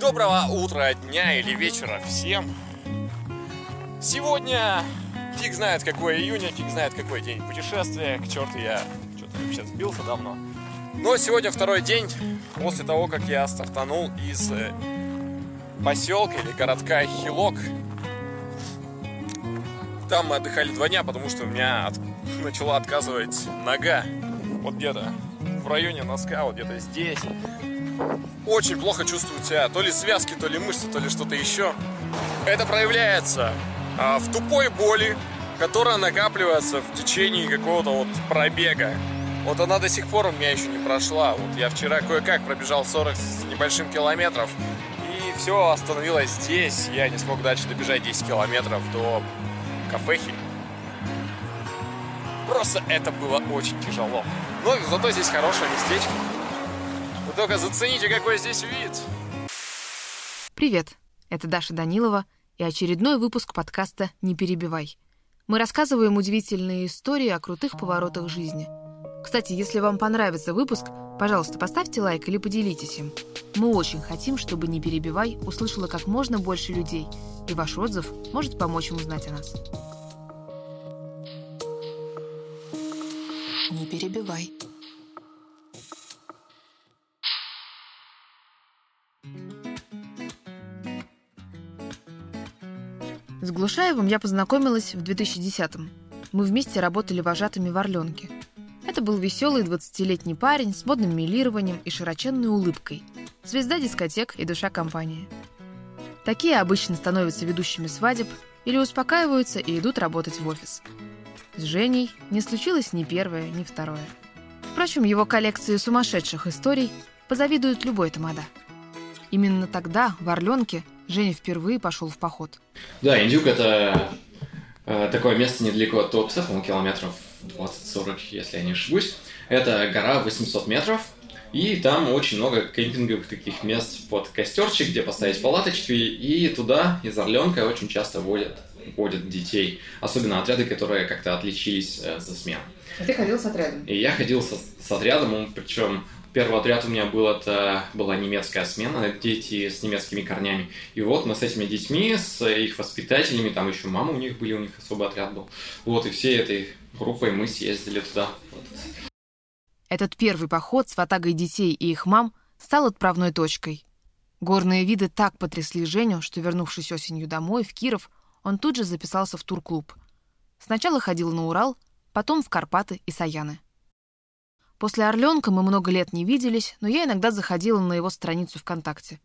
Доброго утра, дня или вечера всем. Сегодня фиг знает какое июня, фиг знает какой день путешествия. К черту я что-то вообще сбился давно. Но сегодня второй день после того, как я стартанул из э, поселка или городка Хилок. Там мы отдыхали два дня, потому что у меня от... начала отказывать нога. Вот где-то в районе носка, вот где-то здесь. Очень плохо чувствую себя. То ли связки, то ли мышцы, то ли что-то еще. Это проявляется а, в тупой боли, которая накапливается в течение какого-то вот пробега. Вот она до сих пор у меня еще не прошла. Вот я вчера кое-как пробежал 40 с небольшим километров. И все остановилось здесь. Я не смог дальше добежать 10 километров до кафехи. Просто это было очень тяжело. Но зато здесь хорошее местечко. Вы только зацените, какой здесь вид. Привет, это Даша Данилова и очередной выпуск подкаста «Не перебивай». Мы рассказываем удивительные истории о крутых поворотах жизни. Кстати, если вам понравится выпуск, пожалуйста, поставьте лайк или поделитесь им. Мы очень хотим, чтобы «Не перебивай» услышало как можно больше людей, и ваш отзыв может помочь им узнать о нас. Не перебивай. С Глушаевым я познакомилась в 2010-м. Мы вместе работали вожатыми в Орленке. Это был веселый 20-летний парень с модным милированием и широченной улыбкой. Звезда дискотек и душа компании. Такие обычно становятся ведущими свадеб или успокаиваются и идут работать в офис. С Женей не случилось ни первое, ни второе. Впрочем, его коллекции сумасшедших историй позавидует любой тамада. Именно тогда, в Орленке, Женя впервые пошел в поход. Да, Индюк это э, такое место недалеко от Туапсе, по-моему, километров 20-40, если я не ошибусь. Это гора 800 метров, и там очень много кемпинговых таких мест под костерчик, где поставить палаточки, и туда из Орленка очень часто водят, водят детей. Особенно отряды, которые как-то отличились э, за смену. А ты ходил с отрядом? И я ходил со, с отрядом, причем Первый отряд у меня был, это была немецкая смена, дети с немецкими корнями. И вот мы с этими детьми, с их воспитателями, там еще мама у них были, у них особый отряд был. Вот, и всей этой группой мы съездили туда. Этот первый поход с ватагой детей и их мам стал отправной точкой. Горные виды так потрясли Женю, что, вернувшись осенью домой, в Киров, он тут же записался в турклуб. Сначала ходил на Урал, потом в Карпаты и Саяны. После Орленка мы много лет не виделись, но я иногда заходила на его страницу ВКонтакте.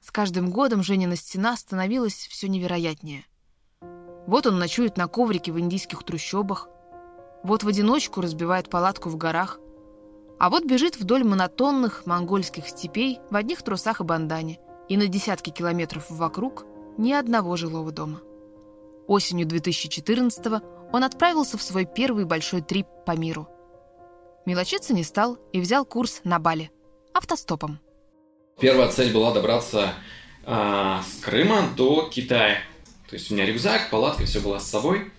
С каждым годом Женина стена становилась все невероятнее. Вот он ночует на коврике в индийских трущобах, вот в одиночку разбивает палатку в горах, а вот бежит вдоль монотонных монгольских степей в одних трусах и бандане, и на десятки километров вокруг ни одного жилого дома. Осенью 2014 он отправился в свой первый большой трип по миру – Мелочиться не стал и взял курс на Бали. Автостопом. Первая цель была добраться э, с Крыма до Китая. То есть у меня рюкзак, палатка, все было с собой.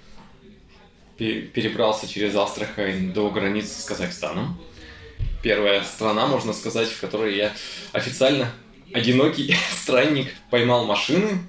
Перебрался через Астрахань до границы с Казахстаном. Первая страна, можно сказать, в которой я официально одинокий странник поймал машины,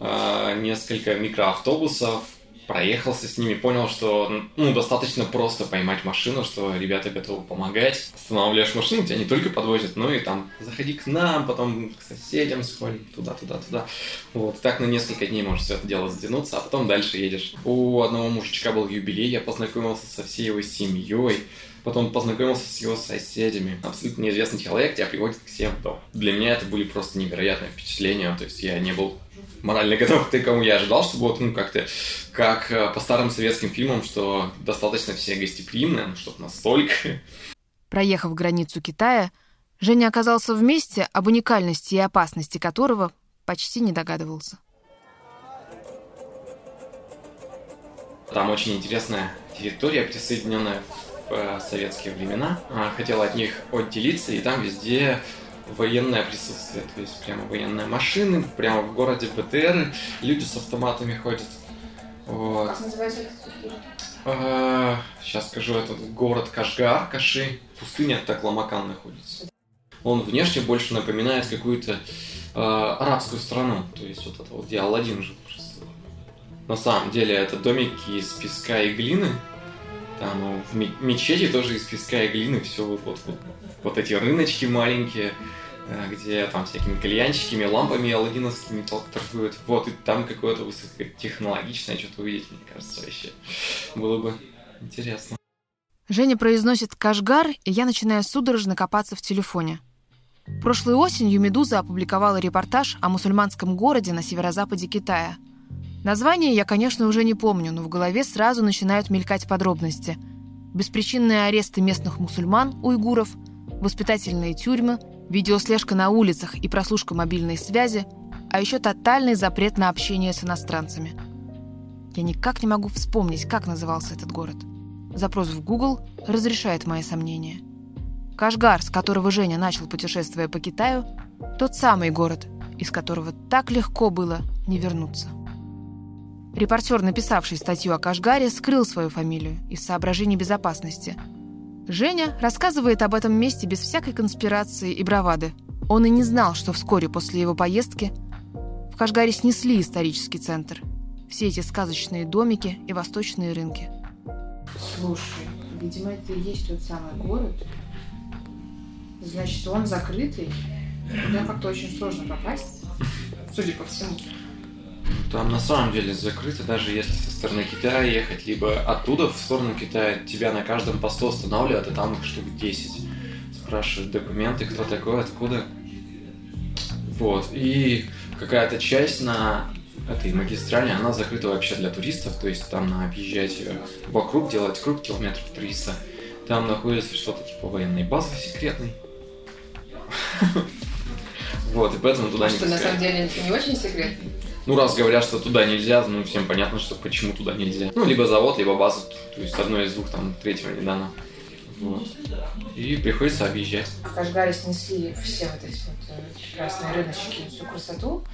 э, несколько микроавтобусов, проехался с ними, понял, что ну, достаточно просто поймать машину, что ребята готовы помогать. Останавливаешь машину, тебя не только подвозят, но и там заходи к нам, потом к соседям сходим, туда-туда-туда. Вот, так на несколько дней может все это дело затянуться, а потом дальше едешь. У одного мужичка был юбилей, я познакомился со всей его семьей, потом познакомился с его соседями. Абсолютно неизвестный человек тебя приводит к в Для меня это были просто невероятные впечатления, то есть я не был морально готов к такому. Я ожидал, что вот, ну, как-то, как э, по старым советским фильмам, что достаточно все гостеприимные, ну, чтобы настолько. Проехав границу Китая, Женя оказался в месте, об уникальности и опасности которого почти не догадывался. Там очень интересная территория, присоединенная в э, советские времена. А, хотел от них отделиться, и там везде военное присутствие, то есть прямо военные машины, прямо в городе БТР, люди с автоматами ходят. Вот. Как называется а, Сейчас скажу, этот город Кашгар, Каши, пустыня Такламакан находится. Он внешне больше напоминает какую-то э, арабскую страну. То есть вот это вот, где Алладин жил. На самом деле это домики из песка и глины. Там в мечети тоже из песка и глины все вот, вот, вот, вот эти рыночки маленькие Э, где там всякими кальянчиками, лампами аладдиновскими торгуют. Вот, и там какое-то высокотехнологичное что-то увидеть, мне кажется, вообще было бы интересно. Женя произносит «Кашгар», и я начинаю судорожно копаться в телефоне. Прошлой осенью «Медуза» опубликовала репортаж о мусульманском городе на северо-западе Китая. Название я, конечно, уже не помню, но в голове сразу начинают мелькать подробности. Беспричинные аресты местных мусульман, уйгуров, воспитательные тюрьмы – видеослежка на улицах и прослушка мобильной связи, а еще тотальный запрет на общение с иностранцами. Я никак не могу вспомнить, как назывался этот город. Запрос в Google разрешает мои сомнения. Кашгар, с которого Женя начал путешествие по Китаю, тот самый город, из которого так легко было не вернуться. Репортер, написавший статью о Кашгаре, скрыл свою фамилию из соображений безопасности – Женя рассказывает об этом месте без всякой конспирации и бравады. Он и не знал, что вскоре после его поездки в Кашгаре снесли исторический центр. Все эти сказочные домики и восточные рынки. Слушай, видимо, это и есть тот самый город. Значит, он закрытый. Туда как-то очень сложно попасть, судя по всему. Там на самом деле закрыто, даже если со стороны Китая ехать, либо оттуда в сторону Китая, тебя на каждом посту останавливают, и там их штук 10. Спрашивают документы, кто такой, откуда. Вот. И какая-то часть на этой магистрали, она закрыта вообще для туристов, то есть там надо объезжать вокруг, делать круг километров 300. Там находится что-то типа военной базы секретной. Вот, и поэтому туда не Что на самом деле это не очень секретно? Ну, раз говорят, что туда нельзя, ну, всем понятно, что почему туда нельзя. Ну, либо завод, либо база, то есть одно из двух, там, третьего не дано. Вот. И приходится объезжать. В Кашгаре снесли все вот эти вот э, прекрасные рыночки, всю красоту.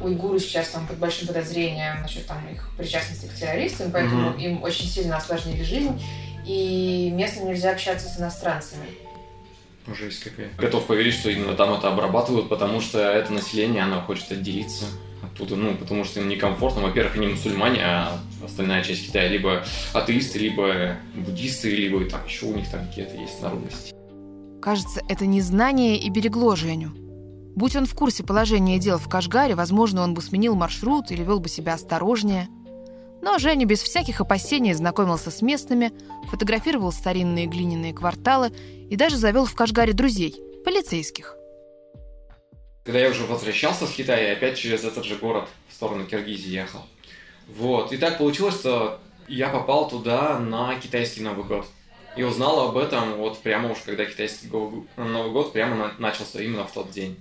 Уйгуры сейчас там под большим подозрением насчет там их причастности к террористам, поэтому угу. им очень сильно осложнили жизнь. И местным нельзя общаться с иностранцами. Жесть какая. Готов поверить, что именно там это обрабатывают, потому что это население, оно хочет отделиться оттуда, ну, потому что им некомфортно. Во-первых, они мусульмане, а остальная часть Китая либо атеисты, либо буддисты, либо там еще у них там какие-то есть народности. Кажется, это незнание и берегло Женю. Будь он в курсе положения дел в Кашгаре, возможно, он бы сменил маршрут или вел бы себя осторожнее. Но Женя без всяких опасений знакомился с местными, фотографировал старинные глиняные кварталы и даже завел в Кашгаре друзей, полицейских. Когда я уже возвращался с Китая, опять через этот же город в сторону Киргизии ехал. Вот. И так получилось, что я попал туда на китайский Новый год. И узнал об этом вот прямо уж, когда китайский Новый год прямо начался именно в тот день.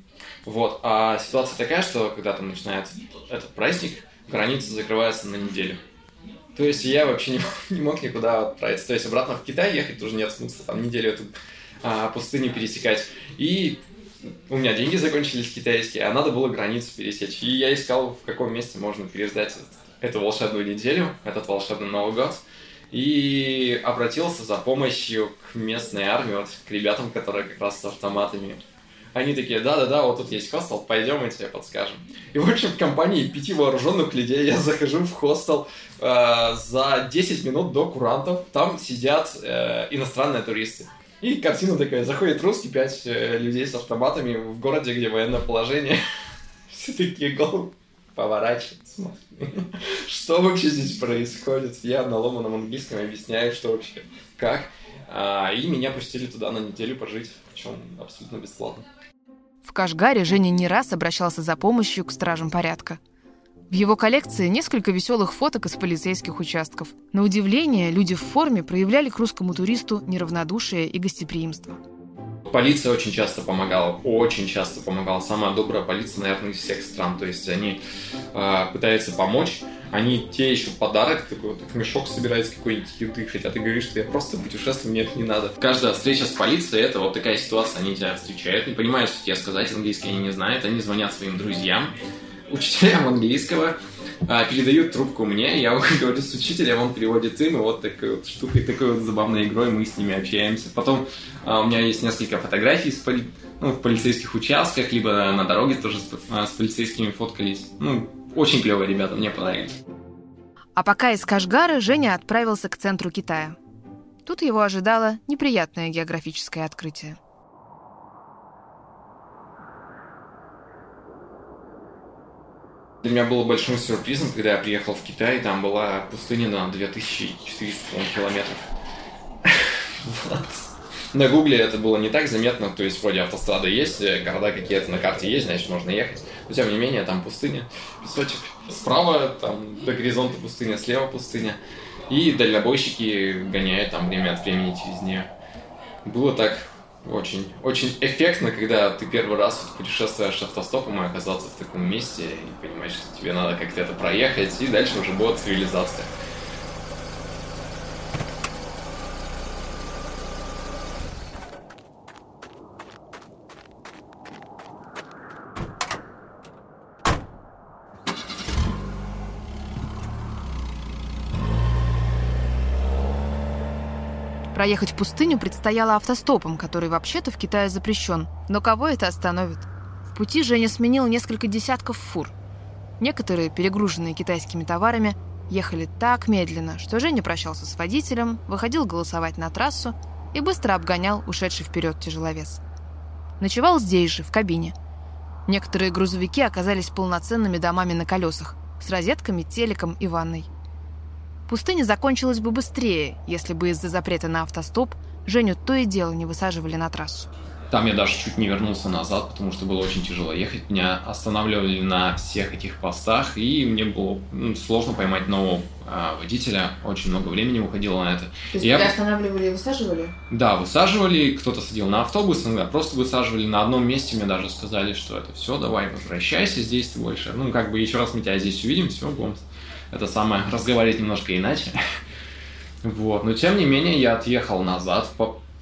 Вот. А ситуация такая, что когда там начинается этот праздник, границы закрываются на неделю. То есть я вообще не, не мог никуда отправиться. То есть обратно в Китай ехать тоже нет смысла, там неделю эту а, пустыню пересекать. И у меня деньги закончились китайские, а надо было границу пересечь. И я искал, в каком месте можно переждать эту волшебную неделю, этот волшебный Новый год. И обратился за помощью к местной армии, вот к ребятам, которые как раз с автоматами. Они такие, да-да-да, вот тут есть хостел, пойдем, мы тебе подскажем. И, в общем, в компании пяти вооруженных людей я захожу в хостел э, за 10 минут до курантов. Там сидят э, иностранные туристы. И картина такая, заходит русский, пять э, людей с автоматами в городе, где военное положение. Все такие головы поворачиваются. Что вообще здесь происходит? Я на ломаном английском объясняю, что вообще, как. А, и меня пустили туда на неделю пожить, причем абсолютно бесплатно. В Кашгаре Женя не раз обращался за помощью к стражам порядка. В его коллекции несколько веселых фоток из полицейских участков. На удивление, люди в форме проявляли к русскому туристу неравнодушие и гостеприимство. Полиция очень часто помогала, очень часто помогала. Самая добрая полиция, наверное, из всех стран. То есть они э, пытаются помочь, они те еще подарок, такой вот мешок собирается какой-нибудь еды, хотя ты говоришь, что я просто путешествую, мне это не надо. Каждая встреча с полицией, это вот такая ситуация, они тебя встречают, не понимают, что тебе сказать, английский они не знают, они звонят своим друзьям, учителям английского, а, передают трубку мне, я говорю с учителем, он переводит им, и вот такой вот штукой, такой вот забавной игрой мы с ними общаемся. Потом а, у меня есть несколько фотографий с поли... ну, в полицейских участках, либо на дороге тоже с, а, с полицейскими фоткались. Ну, очень клевые ребята, мне понравились. А пока из Кашгара Женя отправился к центру Китая. Тут его ожидало неприятное географическое открытие. Для меня было большим сюрпризом, когда я приехал в Китай, там была пустыня на 2400 километров. Вот. На Гугле это было не так заметно, то есть вроде автострада есть, города какие-то на карте есть, значит можно ехать. Но тем не менее там пустыня, песочек. Справа там до горизонта пустыня, слева пустыня. И дальнобойщики гоняют там время от времени через нее. Было так очень, очень эффектно, когда ты первый раз вот путешествуешь автостопом и оказаться в таком месте и понимаешь, что тебе надо как-то это проехать, и дальше уже будет цивилизация. Проехать в пустыню предстояло автостопом, который вообще-то в Китае запрещен. Но кого это остановит? В пути Женя сменил несколько десятков фур. Некоторые, перегруженные китайскими товарами, ехали так медленно, что Женя прощался с водителем, выходил голосовать на трассу и быстро обгонял ушедший вперед тяжеловес. Ночевал здесь же, в кабине. Некоторые грузовики оказались полноценными домами на колесах, с розетками, телеком и ванной. Пустыня закончилась бы быстрее, если бы из-за запрета на автостоп Женю то и дело не высаживали на трассу. Там я даже чуть не вернулся назад, потому что было очень тяжело ехать. Меня останавливали на всех этих постах, и мне было ну, сложно поймать нового а, водителя. Очень много времени уходило на это. То есть я... тебя останавливали и высаживали? Да, высаживали. Кто-то садил на автобус, иногда просто высаживали. На одном месте мне даже сказали, что это все, давай возвращайся здесь ты больше. Ну, как бы еще раз мы тебя здесь увидим, все, будем это самое, разговаривать немножко иначе. Вот, но тем не менее я отъехал назад,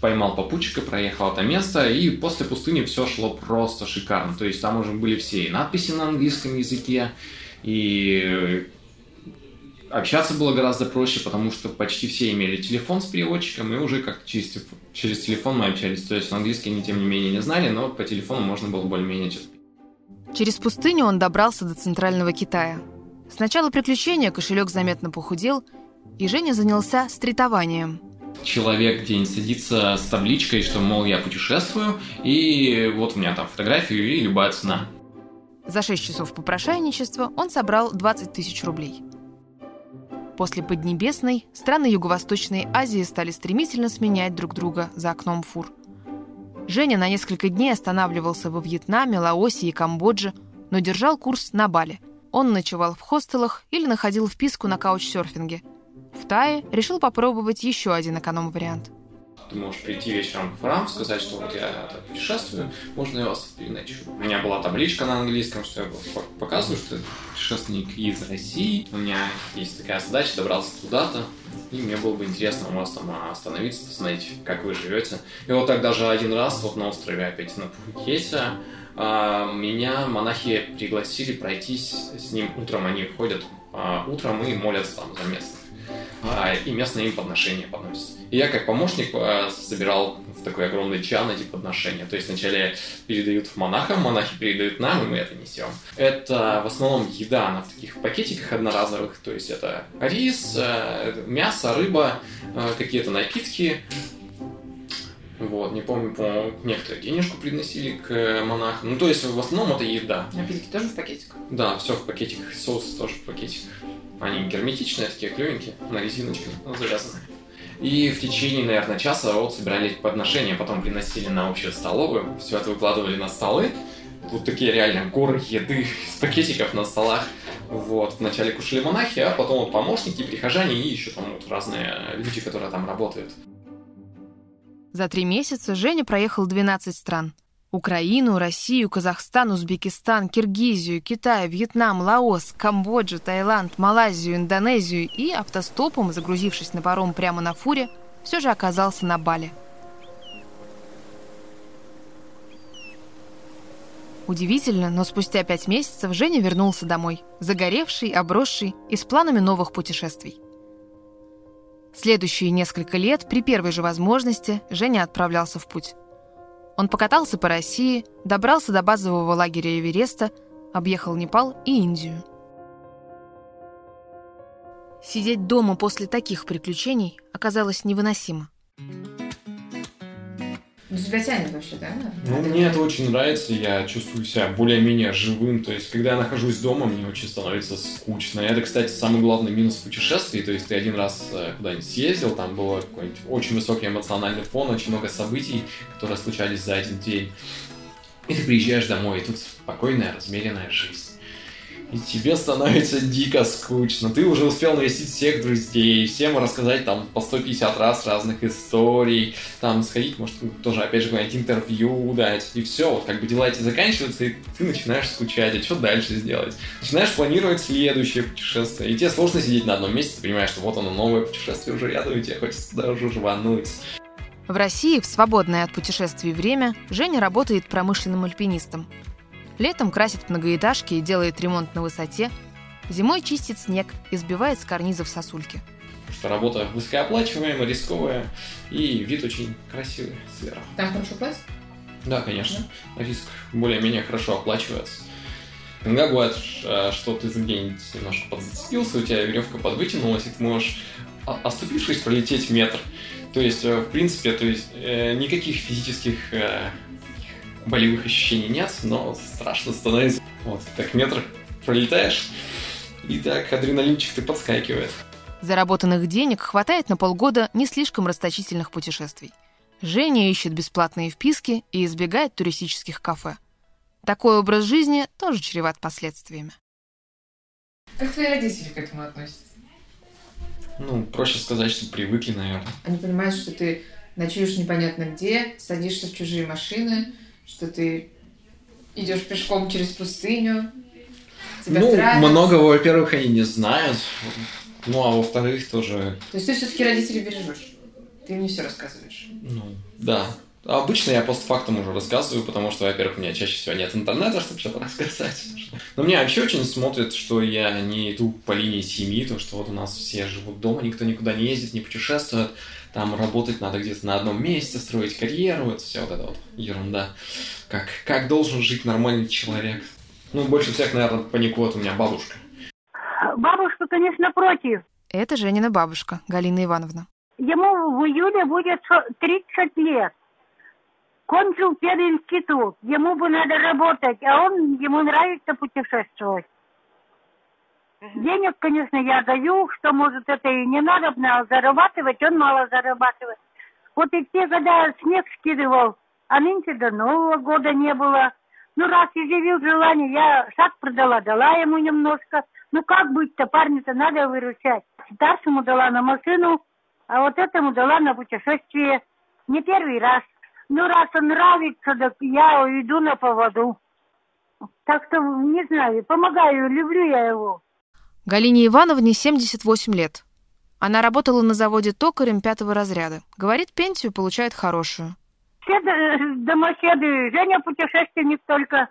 поймал попутчика, проехал это место, и после пустыни все шло просто шикарно. То есть там уже были все и надписи на английском языке, и общаться было гораздо проще, потому что почти все имели телефон с переводчиком, и уже как через, через телефон мы общались. То есть английский они, тем не менее, не знали, но по телефону можно было более-менее Через пустыню он добрался до центрального Китая. С начала приключения кошелек заметно похудел, и Женя занялся стритованием. Человек день садится с табличкой, что, мол, я путешествую, и вот у меня там фотография и любая цена. За 6 часов попрошайничества он собрал 20 тысяч рублей. После Поднебесной страны Юго-Восточной Азии стали стремительно сменять друг друга за окном фур. Женя на несколько дней останавливался во Вьетнаме, Лаосе и Камбодже, но держал курс на Бали – он ночевал в хостелах или находил вписку на каучсерфинге. В Тае решил попробовать еще один эконом-вариант. Ты можешь прийти вечером в храм, сказать, что вот я путешествую, можно я вас переночую. У меня была табличка на английском, что я показываю, что это путешественник из России. У меня есть такая задача добраться туда-то, и мне было бы интересно у вас там остановиться, посмотреть, как вы живете. И вот так даже один раз вот на острове опять на Пхукете а, меня монахи пригласили пройтись с ним утром. Они ходят а, утром и молятся там за местных. А, и местные им подношения подносят. И я как помощник собирал в такой огромный чан эти подношения. То есть вначале передают монахам, монахи передают нам, и мы это несем. Это в основном еда, она в таких пакетиках одноразовых. То есть это рис, э, мясо, рыба, э, какие-то напитки, вот, не помню, по-моему, некоторые денежку приносили к монахам. Ну, то есть, в основном это еда. Напитки тоже в пакетиках? Да, все в пакетиках, соус тоже в пакетиках. Они герметичные, такие клевенькие, на резиночке завязаны. И в течение, наверное, часа вот собирали подношения, потом приносили на общую столовую, все это выкладывали на столы. Вот такие реально горы еды из пакетиков на столах. Вот, вначале кушали монахи, а потом вот помощники, прихожане и еще там вот разные люди, которые там работают. За три месяца Женя проехал 12 стран. Украину, Россию, Казахстан, Узбекистан, Киргизию, Китай, Вьетнам, Лаос, Камбоджу, Таиланд, Малайзию, Индонезию и автостопом, загрузившись на паром прямо на фуре, все же оказался на Бали. Удивительно, но спустя пять месяцев Женя вернулся домой, загоревший, обросший и с планами новых путешествий. Следующие несколько лет, при первой же возможности, Женя отправлялся в путь. Он покатался по России, добрался до базового лагеря Эвереста, объехал Непал и Индию. Сидеть дома после таких приключений оказалось невыносимо. Ну, тебя тянет вообще, да? Ну, мне это очень нравится, я чувствую себя более-менее живым, то есть, когда я нахожусь дома, мне очень становится скучно. И это, кстати, самый главный минус путешествий, то есть, ты один раз э, куда-нибудь съездил, там было какой-нибудь очень высокий эмоциональный фон, очень много событий, которые случались за один день. И ты приезжаешь домой, и тут спокойная, размеренная жизнь и тебе становится дико скучно. Ты уже успел навестить всех друзей, всем рассказать там по 150 раз разных историй, там сходить, может, тоже, опять же, какое-нибудь интервью дать, и все, вот как бы дела эти заканчиваются, и ты начинаешь скучать, а что дальше сделать? Начинаешь планировать следующее путешествие, и тебе сложно сидеть на одном месте, ты понимаешь, что вот оно, новое путешествие уже рядом, и тебе хочется туда уже жвануть. В России в свободное от путешествий время Женя работает промышленным альпинистом. Летом красит многоэтажки и делает ремонт на высоте. Зимой чистит снег и сбивает с карнизов сосульки. Что работа высокооплачиваемая, рисковая и вид очень красивый сверху. Там хорошо платят? Да, конечно. Риск более-менее хорошо оплачивается. Иногда бывает, э, что ты где-нибудь немножко подзацепился, у тебя веревка подвытянулась, и ты можешь, оступившись, пролететь метр. То есть, э, в принципе, то есть, э, никаких физических болевых ощущений нет, но страшно становится. Вот, так метр пролетаешь, и так адреналинчик ты подскакивает. Заработанных денег хватает на полгода не слишком расточительных путешествий. Женя ищет бесплатные вписки и избегает туристических кафе. Такой образ жизни тоже чреват последствиями. Как твои родители к этому относятся? Ну, проще сказать, что привыкли, наверное. Они понимают, что ты ночуешь непонятно где, садишься в чужие машины, что ты идешь пешком через пустыню. Тебя ну, травят. многого, во-первых, они не знают. Ну, а во-вторых, тоже... То есть ты все-таки родителей бережешь? Ты мне все рассказываешь? Ну, да. Обычно я постфактум уже рассказываю, потому что, во-первых, у меня чаще всего нет интернета, чтобы что-то рассказать. Но меня вообще очень смотрят, что я не иду по линии семьи, то, что вот у нас все живут дома, никто никуда не ездит, не путешествует там работать надо где-то на одном месте, строить карьеру, это вся вот эта вот ерунда. Как, как должен жить нормальный человек. Ну, больше всех, наверное, паникует у меня бабушка. Бабушка, конечно, против. Это Женина бабушка, Галина Ивановна. Ему в июле будет 30 лет. Кончил пединститут. Ему бы надо работать, а он, ему нравится путешествовать. Денег, конечно, я даю, что, может, это и не надо зарабатывать, он мало зарабатывает. Вот и те года снег скидывал, а нынче до Нового года не было. Ну, раз изъявил желание, я сад продала, дала ему немножко. Ну, как быть-то, парня-то надо выручать. Старшему дала на машину, а вот этому дала на путешествие. Не первый раз. Ну, раз он нравится, так я иду на поводу. Так что, не знаю, помогаю, люблю я его. Галине Ивановне 78 лет. Она работала на заводе токарем пятого разряда. Говорит, пенсию получает хорошую. Все домоседы, Женя путешественник только.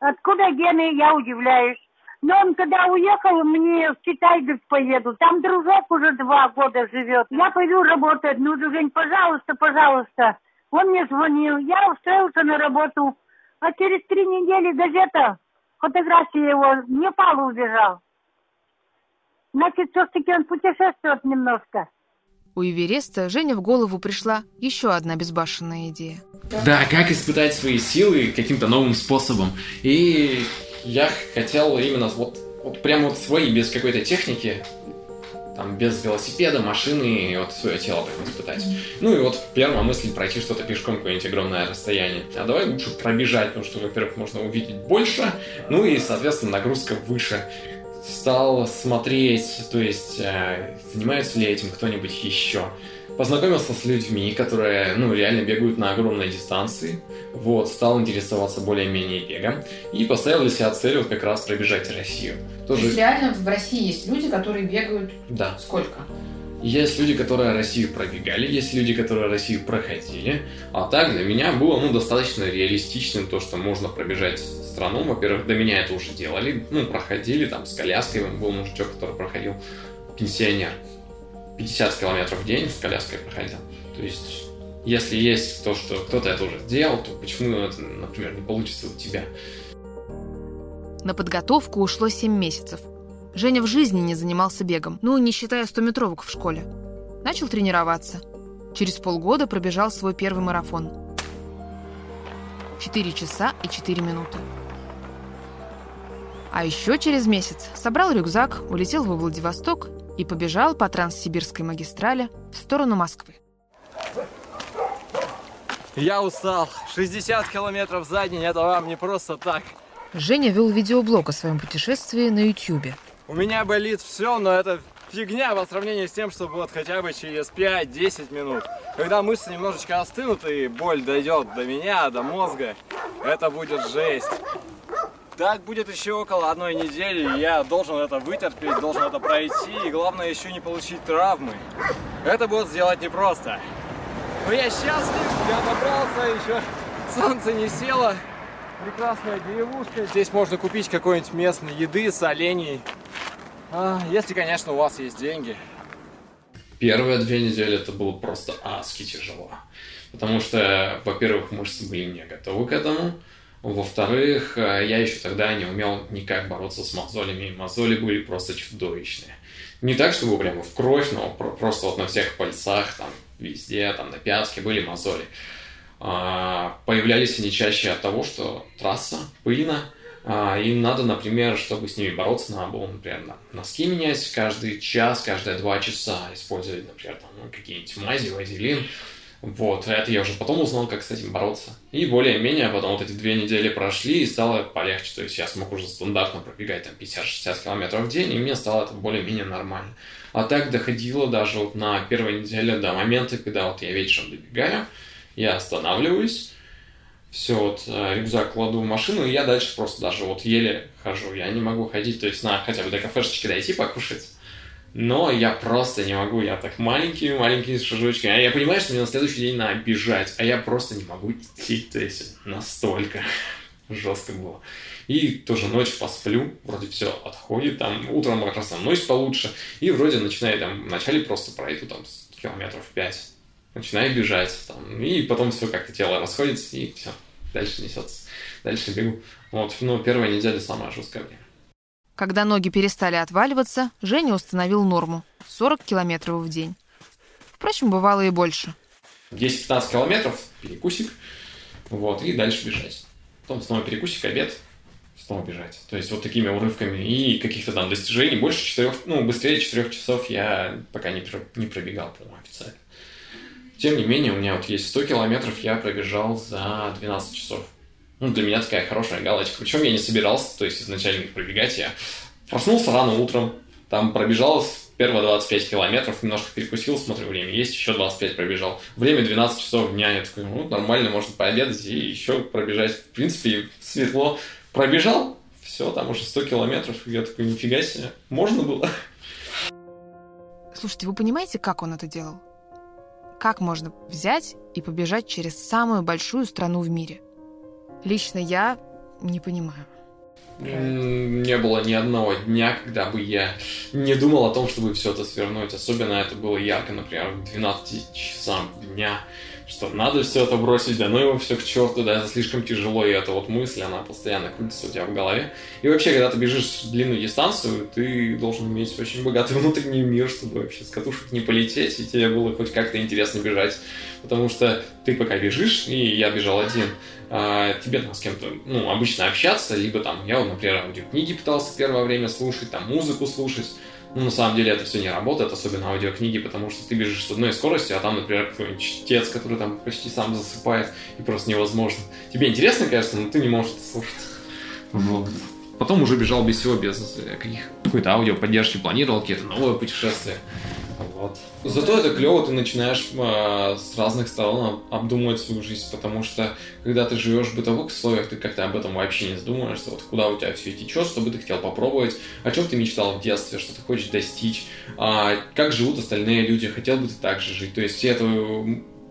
Откуда гены, я удивляюсь. Но он когда уехал, мне в Китай, говорит, поеду. Там дружок уже два года живет. Я пойду работать. Ну, Жень, пожалуйста, пожалуйста. Он мне звонил. Я устроился на работу. А через три недели газета, фотография его, в Непал убежал. Значит, все-таки он путешествует немножко. У Эвереста Жене в голову пришла еще одна безбашенная идея. Да, как испытать свои силы каким-то новым способом. И я хотел именно вот, вот прямо вот свои, без какой-то техники, там, без велосипеда, машины, и вот свое тело так испытать. Ну и вот первая мысль пройти что-то пешком какое-нибудь огромное расстояние. А давай лучше пробежать, потому что, во-первых, можно увидеть больше, ну и, соответственно, нагрузка выше стал смотреть, то есть э, занимается ли этим кто-нибудь еще. Познакомился с людьми, которые, ну, реально бегают на огромной дистанции. Вот, стал интересоваться более-менее бегом. И поставил для себя цель вот как раз пробежать Россию. Тоже... То есть реально в России есть люди, которые бегают да. сколько? Есть люди, которые Россию пробегали, есть люди, которые Россию проходили. А так для меня было ну, достаточно реалистичным то, что можно пробежать страну. Во-первых, до меня это уже делали, ну, проходили, там, с коляской был мужичок, который проходил, пенсионер. 50 километров в день с коляской проходил. То есть, если есть то, что кто-то это уже сделал, то почему это, например, не получится у тебя? На подготовку ушло 7 месяцев. Женя в жизни не занимался бегом, ну, не считая 100-метровок в школе. Начал тренироваться. Через полгода пробежал свой первый марафон. 4 часа и 4 минуты. А еще через месяц собрал рюкзак, улетел во Владивосток и побежал по Транссибирской магистрали в сторону Москвы. Я устал. 60 километров за день – это вам не просто так. Женя вел видеоблог о своем путешествии на Ютьюбе. У меня болит все, но это фигня по сравнению с тем, что будет хотя бы через 5-10 минут. Когда мышцы немножечко остынут и боль дойдет до меня, до мозга, это будет жесть. Так будет еще около одной недели, я должен это вытерпеть, должен это пройти, и главное еще не получить травмы. Это будет сделать непросто. Но я счастлив, я добрался, еще солнце не село. Прекрасная деревушка. Здесь можно купить какой-нибудь местной еды, солений. А, если, конечно, у вас есть деньги. Первые две недели это было просто адски тяжело. Потому что, во-первых, мышцы были не готовы к этому. Во-вторых, э, я еще тогда не умел никак бороться с мозолями. Мозоли были просто чудовищные. Не так, чтобы прямо в кровь, но просто вот на всех пальцах, там, везде, там, на пятке были мозоли. А, появлялись они чаще от того, что трасса пыльна, а, им надо, например, чтобы с ними бороться, надо было, например, носки менять каждый час, каждые два часа, использовать, например, там, ну, какие-нибудь мази, вазелин. Вот, это я уже потом узнал, как с этим бороться. И более-менее потом вот эти две недели прошли, и стало полегче. То есть я смог уже стандартно пробегать там 50-60 километров в день, и мне стало это более-менее нормально. А так доходило даже вот на первой неделе до момента, когда вот я вечером добегаю, я останавливаюсь, все, вот э, рюкзак кладу в машину, и я дальше просто даже вот еле хожу. Я не могу ходить, то есть на хотя бы до кафешечки дойти покушать. Но я просто не могу, я так маленькими-маленькими шажочками. А я понимаю, что мне на следующий день надо бежать, а я просто не могу идти, то есть настолько жестко было. И тоже ночь посплю, вроде все отходит, там утром как раз становлюсь получше, и вроде начинаю там, вначале просто пройду там километров 5, начинаю бежать, там, и потом все как-то тело расходится, и все, дальше несется, дальше бегу. Вот, ну, первая неделя самая жесткая время. Когда ноги перестали отваливаться, Женя установил норму – 40 километров в день. Впрочем, бывало и больше. 10-15 километров, перекусик, вот, и дальше бежать. Потом снова перекусик, обед, снова бежать. То есть вот такими урывками и каких-то там достижений. Больше четырех, ну, быстрее четырех часов я пока не, не пробегал, по-моему, официально. Тем не менее, у меня вот есть 100 километров, я пробежал за 12 часов. Ну, для меня такая хорошая галочка. Причем я не собирался, то есть изначально пробегать. Я проснулся рано утром, там пробежал первые 25 километров, немножко перекусил, смотрю, время есть, еще 25 пробежал. Время 12 часов дня, я такой, ну, нормально, можно пообедать и еще пробежать. В принципе, светло. Пробежал, все, там уже 100 километров, я такой, нифига себе, можно было. Слушайте, вы понимаете, как он это делал? Как можно взять и побежать через самую большую страну в мире? Лично я не понимаю. Не было ни одного дня, когда бы я не думал о том, чтобы все это свернуть. Особенно это было ярко, например, в 12 часам дня что надо все это бросить, да ну его все к черту, да, это слишком тяжело, и эта вот мысль, она постоянно крутится у тебя в голове. И вообще, когда ты бежишь длинную дистанцию, ты должен иметь очень богатый внутренний мир, чтобы вообще с катушек не полететь, и тебе было хоть как-то интересно бежать. Потому что ты пока бежишь, и я бежал один, а, тебе надо с кем-то, ну, обычно общаться, либо там, я, например, аудиокниги пытался первое время слушать, там, музыку слушать, ну, на самом деле это все не работает, особенно аудиокниги, потому что ты бежишь с одной скоростью, а там, например, какой-нибудь чтец, который там почти сам засыпает, и просто невозможно. Тебе интересно, конечно, но ты не можешь это слушать. Вот. Потом уже бежал без всего, без каких, какой-то аудиоподдержки, планировал какие-то новые путешествия. Вот. Зато это клево, ты начинаешь э, с разных сторон обдумывать свою жизнь, потому что когда ты живешь в бытовых условиях, ты как-то об этом вообще не задумываешься, вот куда у тебя все течет, что бы ты хотел попробовать, о чем ты мечтал в детстве, что ты хочешь достичь, а как живут остальные люди, хотел бы ты так же жить. То есть все это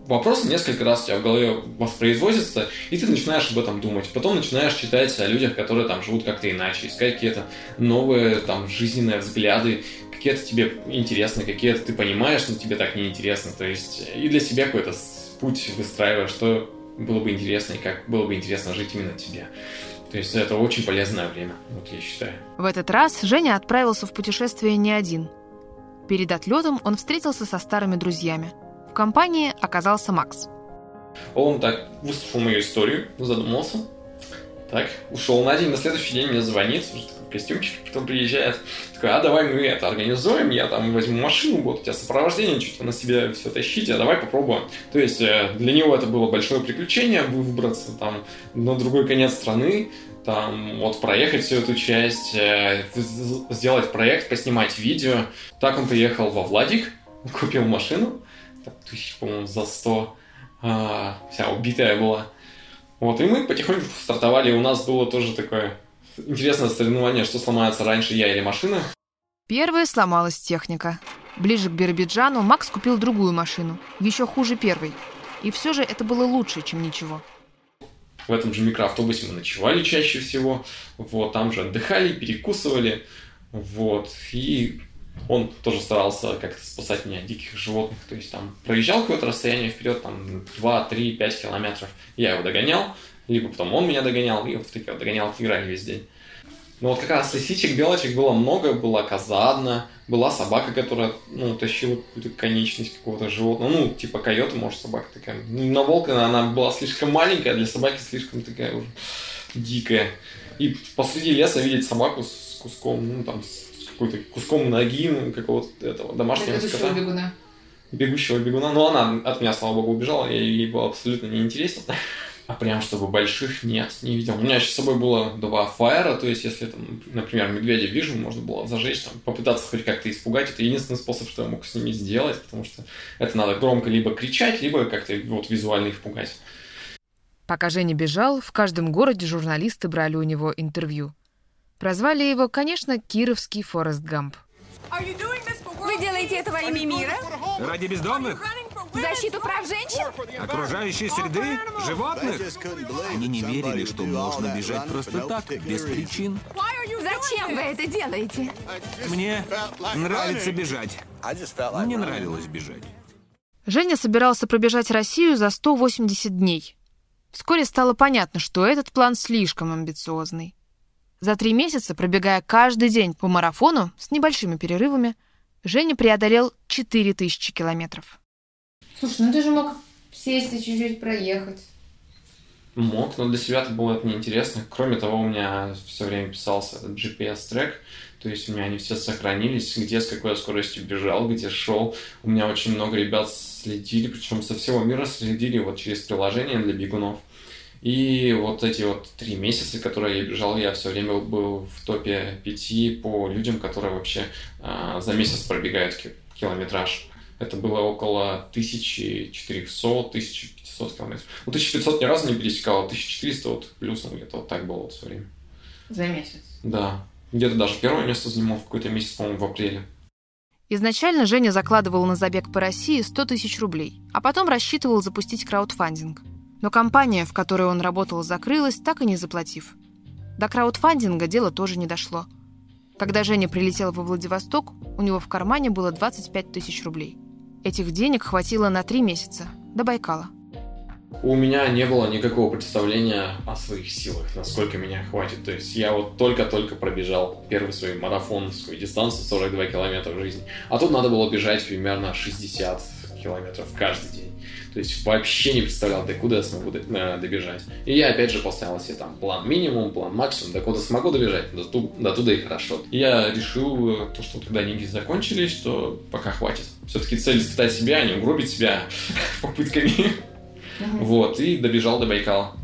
вопросы несколько раз у тебя в голове воспроизводятся, и ты начинаешь об этом думать. Потом начинаешь читать о людях, которые там живут как-то иначе, искать какие-то новые там жизненные взгляды, какие-то тебе интересны, какие-то ты понимаешь, но тебе так не интересно. То есть и для себя какой-то путь выстраиваешь, что было бы интересно и как было бы интересно жить именно тебе. То есть это очень полезное время, вот я считаю. В этот раз Женя отправился в путешествие не один. Перед отлетом он встретился со старыми друзьями – в компании оказался Макс. Он так выслушал мою историю, задумался. Так, ушел на день, на следующий день мне звонит, уже такой костюмчик, потом приезжает. Такой, а давай мы это организуем, я там возьму машину, буду у тебя сопровождение, что-то на себе все тащить, а давай попробуем. То есть э, для него это было большое приключение, выбраться там на другой конец страны, там вот проехать всю эту часть, э, сделать проект, поснимать видео. Так он приехал во Владик, купил машину, так, тысяч, по-моему, за 100. А, вся убитая была. Вот, и мы потихоньку стартовали. У нас было тоже такое интересное соревнование, что сломается раньше, я или машина. Первая сломалась техника. Ближе к Биробиджану Макс купил другую машину, еще хуже первой. И все же это было лучше, чем ничего. В этом же микроавтобусе мы ночевали чаще всего. Вот, там же отдыхали, перекусывали. Вот, и он тоже старался как-то спасать меня от диких животных. То есть там проезжал какое-то расстояние вперед, там 2, 3, 5 километров. Я его догонял, либо потом он меня догонял, и вот такие вот догонял играли весь день. Но вот как раз лисичек, белочек было много, была коза одна, была собака, которая, ну, тащила какую-то конечность какого-то животного, ну, типа койота, может, собака такая. Ну, на волка она была слишком маленькая, для собаки слишком такая уже дикая. И посреди леса видеть собаку с куском, ну, там, с какой-то куском ноги ну, какого-то этого домашнего Бегущего скота. бегуна. Бегущего бегуна. Но она от меня, слава богу, убежала, я ей было абсолютно неинтересно. А прям чтобы больших нет, не видел. У меня еще с собой было два фаера, то есть если там, например, медведя вижу, можно было зажечь, там, попытаться хоть как-то испугать. Это единственный способ, что я мог с ними сделать, потому что это надо громко либо кричать, либо как-то вот визуально их пугать. Пока Женя бежал, в каждом городе журналисты брали у него интервью. Прозвали его, конечно, Кировский Форест Гамп. Вы делаете это во имя мира? Ради бездомных? Защиту прав женщин? Окружающей среды? Животных? Они не верили, что можно бежать просто так, без причин. Зачем вы это делаете? Мне нравится бежать. Мне нравилось бежать. Женя собирался пробежать Россию за 180 дней. Вскоре стало понятно, что этот план слишком амбициозный. За три месяца, пробегая каждый день по марафону с небольшими перерывами, Женя преодолел 4000 километров. Слушай, ну ты же мог сесть и чуть-чуть проехать. Мог, но для себя это было неинтересно. Кроме того, у меня все время писался GPS-трек, то есть у меня они все сохранились, где с какой скоростью бежал, где шел. У меня очень много ребят следили, причем со всего мира следили вот через приложение для бегунов. И вот эти вот три месяца, которые я бежал, я все время был в топе пяти по людям, которые вообще а, за месяц пробегают километраж. Это было около 1400-1500 километров. Ну, 1500 ни разу не пересекал, 1400 вот плюсом где-то вот так было вот все время. За месяц? Да. Где-то даже первое место занимал в какой-то месяц, по-моему, в апреле. Изначально Женя закладывал на забег по России 100 тысяч рублей, а потом рассчитывал запустить краудфандинг – но компания, в которой он работал, закрылась, так и не заплатив. До краудфандинга дело тоже не дошло. Когда Женя прилетел во Владивосток, у него в кармане было 25 тысяч рублей. Этих денег хватило на три месяца, до Байкала. У меня не было никакого представления о своих силах, насколько меня хватит. То есть я вот только-только пробежал первый свой марафон, свою дистанцию 42 километра в жизни. А тут надо было бежать примерно 60 километров каждый день. То есть вообще не представлял, до куда я смогу э, добежать. И я опять же поставил себе там план минимум, план максимум, до куда смогу добежать, до, ту, до туда и хорошо. И я решил, э, то, что когда деньги закончились, что пока хватит. Все-таки цель испытать себя, а не угробить себя попытками. Вот, и добежал до Байкала.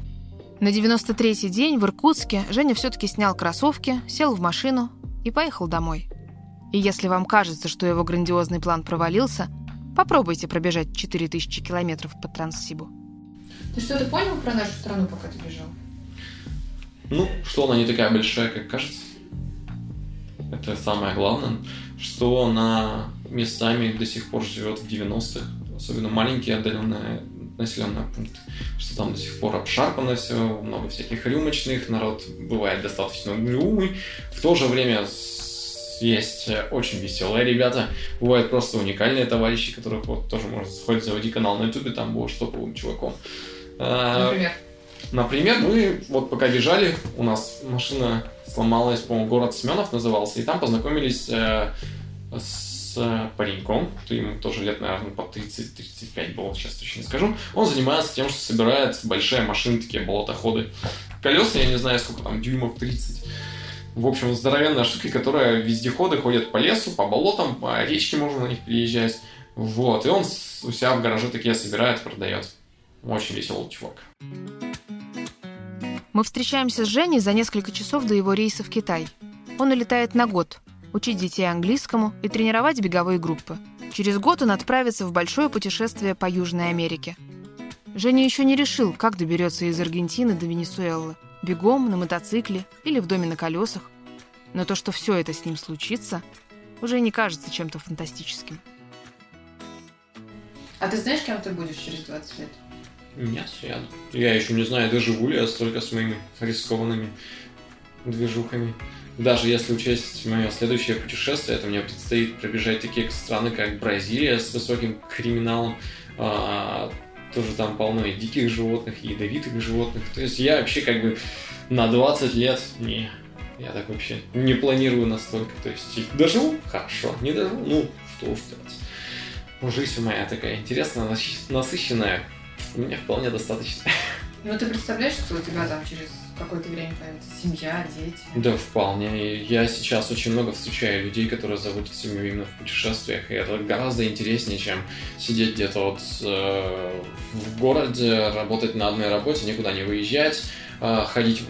На 93-й день в Иркутске Женя все-таки снял кроссовки, сел в машину и поехал домой. И если вам кажется, что его грандиозный план провалился, попробуйте пробежать 4000 километров по Транссибу. Ты что-то понял про нашу страну, пока ты бежал? Ну, что она не такая большая, как кажется. Это самое главное, что она местами до сих пор живет в 90-х, особенно маленькие отдаленные населенные пункты, что там до сих пор обшарпано все, много всяких рюмочных, народ бывает достаточно угрюмый, в то же время есть очень веселые ребята, бывают просто уникальные товарищи, которых вот тоже можно сходить, заводи канал на ютубе, там было что по чуваком. А, Например? Например, мы вот пока бежали, у нас машина сломалась, по-моему, город Семенов назывался, и там познакомились э, с пареньком, то ему тоже лет, наверное, по 30-35 было, сейчас точно не скажу. Он занимается тем, что собирает большие машины, такие болотоходы. Колеса, я не знаю, сколько там, дюймов 30. В общем, здоровенная штука, которая вездеходы ходят по лесу, по болотам, по речке можно на них переезжать. Вот, и он у себя в гараже такие собирает, продает. Очень веселый чувак. Мы встречаемся с Женей за несколько часов до его рейса в Китай. Он улетает на год, учить детей английскому и тренировать беговые группы. Через год он отправится в большое путешествие по Южной Америке. Женя еще не решил, как доберется из Аргентины до Венесуэлы. Бегом, на мотоцикле или в доме на колесах. Но то, что все это с ним случится, уже не кажется чем-то фантастическим. А ты знаешь, кем ты будешь через 20 лет? Нет, я, я еще не знаю, доживу ли я столько с моими рискованными движухами. Даже если учесть мое следующее путешествие, это мне предстоит пробежать такие страны, как Бразилия с высоким криминалом, а, тоже там полно и диких животных, и ядовитых животных. То есть я вообще как бы на 20 лет не, я так вообще не планирую настолько. То есть доживу? Хорошо. Не доживу? Ну, что уж делать. Жизнь моя такая интересная, насыщенная мне вполне достаточно. Ну, ты представляешь, что у тебя там через какое-то время появится семья, дети? Да, вполне. Я сейчас очень много встречаю людей, которые заводят семью именно в путешествиях, и это гораздо интереснее, чем сидеть где-то вот э, в городе, работать на одной работе, никуда не выезжать, э, ходить,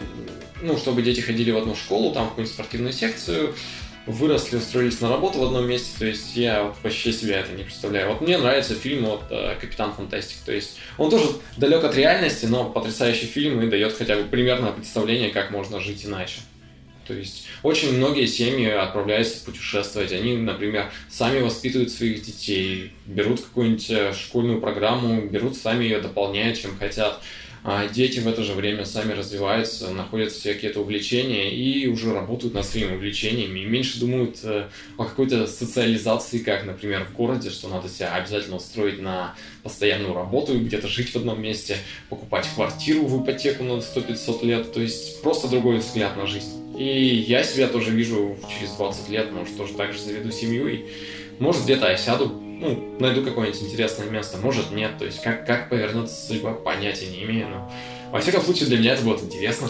ну, чтобы дети ходили в одну школу, там в какую-нибудь спортивную секцию, выросли, устроились на работу в одном месте, то есть я вообще себе это не представляю. Вот мне нравится фильм вот э, «Капитан Фантастик», то есть он тоже далек от реальности, но потрясающий фильм и дает хотя бы примерное представление, как можно жить иначе. То есть очень многие семьи отправляются путешествовать. Они, например, сами воспитывают своих детей, берут какую-нибудь э, школьную программу, берут сами ее, дополняют, чем хотят а дети в это же время сами развиваются, находят всякие-то увлечения и уже работают над своими увлечениями, и меньше думают э, о какой-то социализации, как, например, в городе, что надо себя обязательно устроить на постоянную работу, где-то жить в одном месте, покупать квартиру в ипотеку на 100-500 лет, то есть просто другой взгляд на жизнь. И я себя тоже вижу через 20 лет, может, тоже так же заведу семью, и может где-то я сяду ну, найду какое-нибудь интересное место, может нет, то есть как, как повернуться судьба, понятия не имею, но во всяком случае для меня это будет интересно.